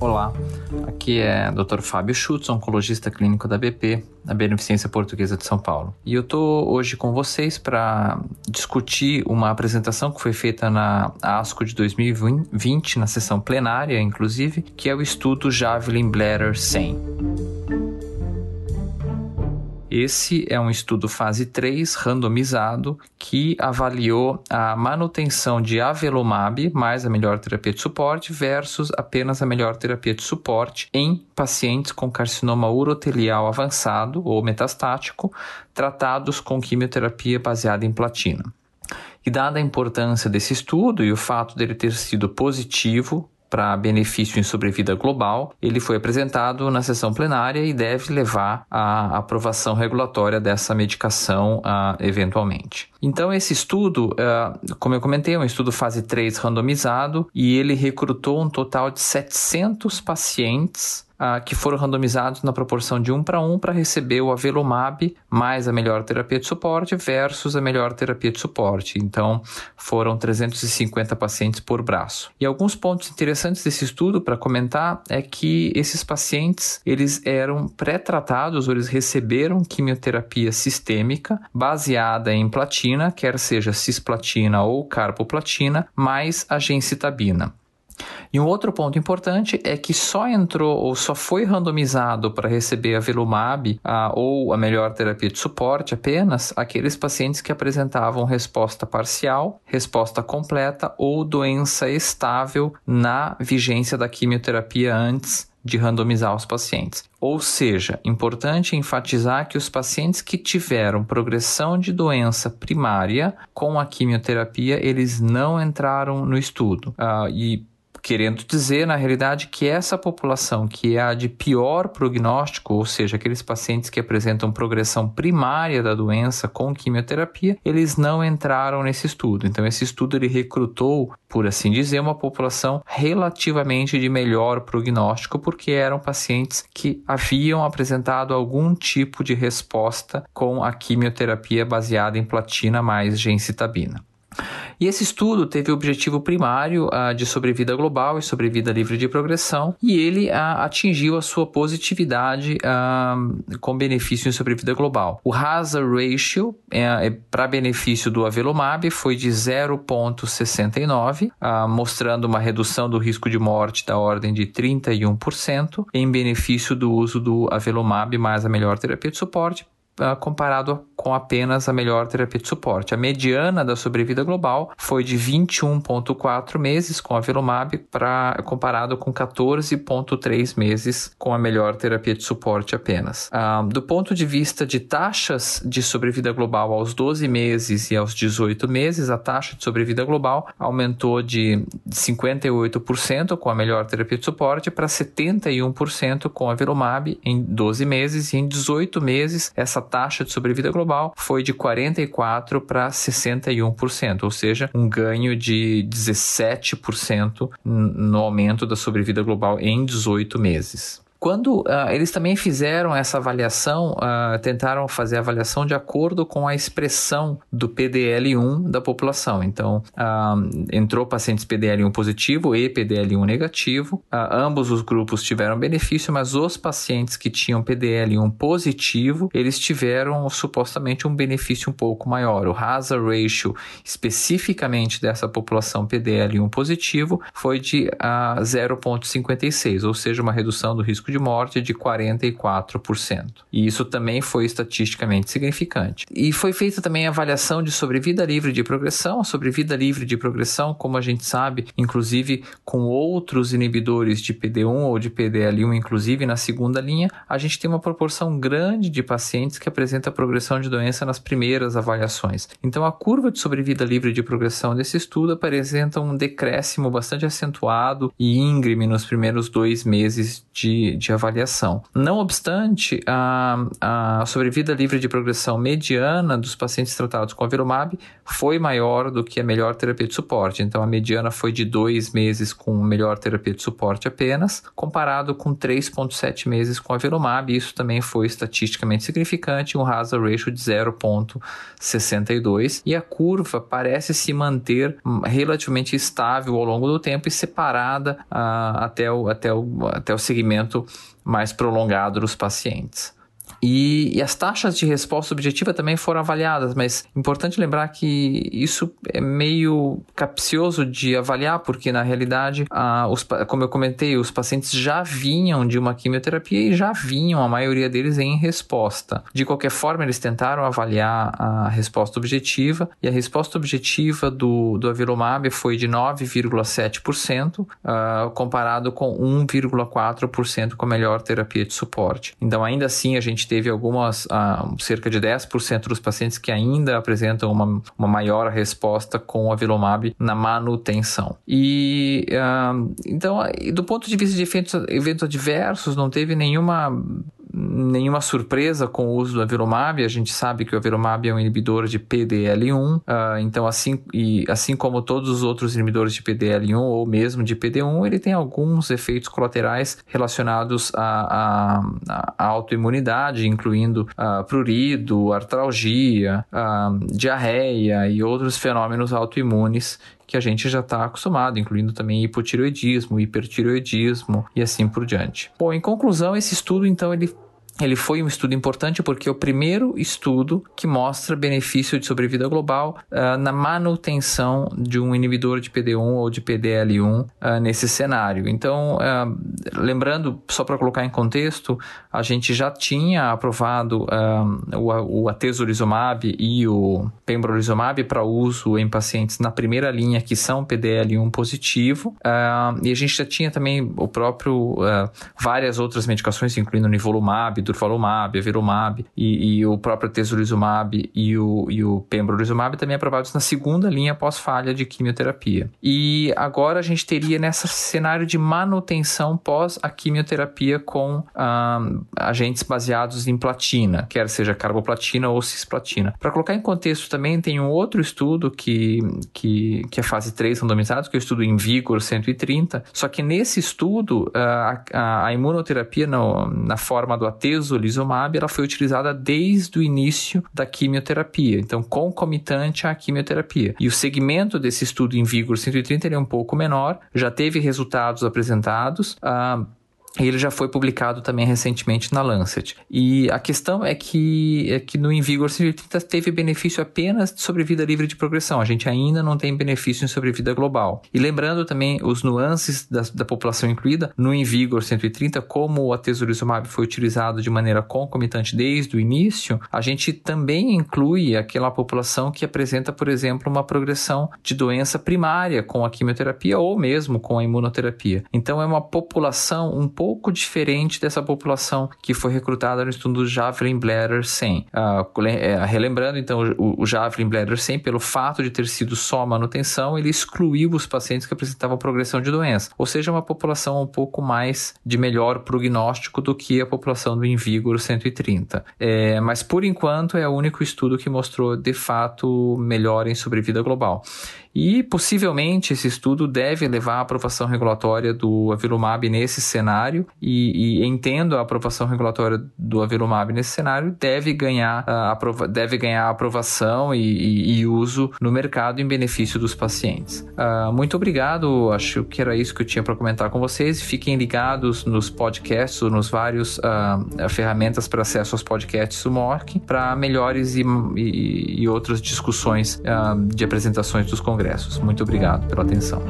Olá, aqui é Dr. Fábio Schutz, oncologista clínico da BP, da Beneficência Portuguesa de São Paulo. E eu estou hoje com vocês para discutir uma apresentação que foi feita na ASCO de 2020, na sessão plenária, inclusive, que é o estudo Javelin Bladder 100. Esse é um estudo fase 3 randomizado que avaliou a manutenção de avelumab mais a melhor terapia de suporte versus apenas a melhor terapia de suporte em pacientes com carcinoma urotelial avançado ou metastático tratados com quimioterapia baseada em platina. E dada a importância desse estudo e o fato dele ter sido positivo para benefício em sobrevida global, ele foi apresentado na sessão plenária e deve levar à aprovação regulatória dessa medicação uh, eventualmente. Então, esse estudo, uh, como eu comentei, é um estudo fase 3 randomizado e ele recrutou um total de 700 pacientes uh, que foram randomizados na proporção de 1 para 1 para receber o avelumab mais a melhor terapia de suporte versus a melhor terapia de suporte. Então, foram 350 pacientes por braço. E alguns pontos interessantes desse estudo para comentar é que esses pacientes, eles eram pré-tratados ou eles receberam quimioterapia sistêmica baseada em platina, quer seja cisplatina ou carboplatina, mais a gencitabina. E um outro ponto importante é que só entrou ou só foi randomizado para receber a Velumab a, ou a melhor terapia de suporte apenas aqueles pacientes que apresentavam resposta parcial, resposta completa ou doença estável na vigência da quimioterapia antes de randomizar os pacientes. Ou seja, importante enfatizar que os pacientes que tiveram progressão de doença primária com a quimioterapia, eles não entraram no estudo. Uh, e querendo dizer, na realidade, que essa população que é a de pior prognóstico, ou seja, aqueles pacientes que apresentam progressão primária da doença com quimioterapia, eles não entraram nesse estudo. Então, esse estudo ele recrutou, por assim dizer, uma população relativamente de melhor prognóstico, porque eram pacientes que haviam apresentado algum tipo de resposta com a quimioterapia baseada em platina mais gencitabina. E esse estudo teve o objetivo primário uh, de sobrevida global e sobrevida livre de progressão, e ele uh, atingiu a sua positividade uh, com benefício em sobrevida global. O hazard ratio é, é para benefício do avelumab foi de 0,69, mostrando uma redução do risco de morte da ordem de 31%, em benefício do uso do avelumab mais a melhor terapia de suporte, comparado com apenas a melhor terapia de suporte. A mediana da sobrevida global foi de 21,4 meses com a Velumab, pra, comparado com 14,3 meses com a melhor terapia de suporte apenas. Ah, do ponto de vista de taxas de sobrevida global aos 12 meses e aos 18 meses, a taxa de sobrevida global aumentou de 58% com a melhor terapia de suporte para 71% com a Velumab em 12 meses e em 18 meses essa taxa de sobrevida global foi de 44% para 61%, ou seja, um ganho de 17% no aumento da sobrevida global em 18 meses. Quando uh, eles também fizeram essa avaliação, uh, tentaram fazer a avaliação de acordo com a expressão do PDL1 da população. Então, uh, entrou pacientes PDL1 positivo e PDL1 negativo. ambos os grupos tiveram benefício, mas os pacientes que tinham PDL1 positivo, eles tiveram supostamente um benefício um pouco maior. O hazard ratio especificamente dessa população PDL1 positivo foi de 0,56, ou seja, uma redução do risco de morte de 44%. E isso também foi estatisticamente significante. E foi feita também a avaliação de sobrevida livre de progressão. A sobrevida livre de progressão, como a gente sabe, inclusive com outros inibidores de PD1 ou de PDL1, inclusive na segunda linha, a gente tem uma proporção grande de pacientes que apresenta progressão de doença nas primeiras avaliações. Então, a curva de sobrevida livre de progressão desse estudo apresenta um decréscimo bastante acentuado e íngreme nos primeiros dois meses de, de avaliação. Não obstante, a, a sobrevida livre de progressão mediana dos pacientes tratados com avelumab foi maior do que a melhor terapia de suporte. Então, a mediana foi de dois meses com melhor terapia de suporte apenas, comparado com 3,7 meses com avelumab. Isso também foi estatisticamente significante, um hazard ratio de 0,62. E a curva parece se manter relativamente estável ao longo do tempo e separada uh, até, o, até, o, até o segmento mais prolongado dos pacientes. E, e, as taxas de resposta objetiva também foram avaliadas, mas importante lembrar que isso é meio capcioso de avaliar, porque na realidade, ah, os, como eu comentei, os pacientes já vinham de uma quimioterapia e já vinham, a maioria deles, em resposta. De qualquer forma, eles tentaram avaliar a resposta objetiva e a resposta objetiva do, do Avilomab foi de 9,7%, ah, comparado com 1,4% com a melhor terapia de suporte. Então, ainda assim, a gente teve algumas, uh, cerca de 10% dos pacientes que ainda apresentam uma, uma maior resposta com o Avilomab na manutenção. E uh, então, do ponto de vista de eventos, eventos adversos, não teve nenhuma nenhuma surpresa com o uso do avelumab. A gente sabe que o avelumab é um inibidor de PDL1, uh, ah, então assim, e, assim como todos os outros inibidores de PDL1 ou mesmo de PD1, ele tem alguns efeitos colaterais relacionados à autoimunidade, incluindo uh, prurido, artralgia, uh, diarreia e outros fenômenos autoimunes que a gente já está acostumado, incluindo também hipotireoidismo, hipertireoidismo e assim por diante. Bom, em conclusão, esse estudo então ele ele foi um estudo importante porque é o primeiro estudo que mostra benefício de sobrevida global uh, na manutenção de um inibidor de PD1 ou de PDL1 uh, ah, nesse cenário. Então, uh, lembrando, só para colocar em contexto, a gente já tinha aprovado o, o atezolizumab e o pembrolizumab para uso em pacientes na primeira linha que são PDL1 positivo e a gente já tinha também o próprio várias outras medicações, incluindo nivolumab, durvalumab, avelumab e, e o próprio tesolizumab e o, e o pembrolizumab também aprovados na segunda linha pós-falha de quimioterapia. E agora a gente teria nesse cenário de manutenção pós a quimioterapia com agentes baseados em platina, quer seja carboplatina ou cisplatina. Para colocar em contexto também, tem um outro estudo que, que, que é fase 3 randomizado, que é o estudo em Vigor 130, só que nesse estudo ah, a, a imunoterapia no, na forma do atezo atezolizumab ela foi utilizada desde o início da quimioterapia, então concomitante à quimioterapia. E o segmento desse estudo em Vigor 130 é um pouco menor, já teve resultados apresentados. Uh, ele já foi publicado também recentemente na Lancet. E a questão é que, é que no Invigor 130 teve benefício apenas de sobrevida livre de progressão. A gente ainda não tem benefício em sobrevida global. E lembrando também os nuances da, da população incluída, no Invigor 130, como o atezolizumab foi utilizado de maneira concomitante desde o início, a gente também inclui aquela população que apresenta, por exemplo, uma progressão de doença primária com a quimioterapia ou mesmo com a imunoterapia. Então é uma população um pouco diferente dessa população que foi recrutada no estudo Javelin Bladder 100. Uh, relembrando, então, o, o Javelin Bladder 100, pelo fato de ter sido só manutenção, ele excluiu os pacientes que apresentavam progressão de doença, ou seja, uma população um pouco mais de melhor prognóstico do que a população do Invigor 130. É, mas, por enquanto, é o único estudo que mostrou, de fato, melhora em sobrevida global. E possivelmente esse estudo deve levar à aprovação regulatória do Avilumab nesse cenário, e, e entendo a aprovação regulatória do Avilumab nesse cenário, deve ganhar, uh, deve ganhar aprovação e, e, e, uso no mercado em benefício dos pacientes. Uh, muito obrigado, acho que era isso que eu tinha para comentar com vocês. Fiquem ligados nos podcasts, nos vários uh, ferramentas para acesso aos podcasts do MORC, para melhores e, outras discussões de apresentações dos congressos congressos. Muito obrigado pela atenção.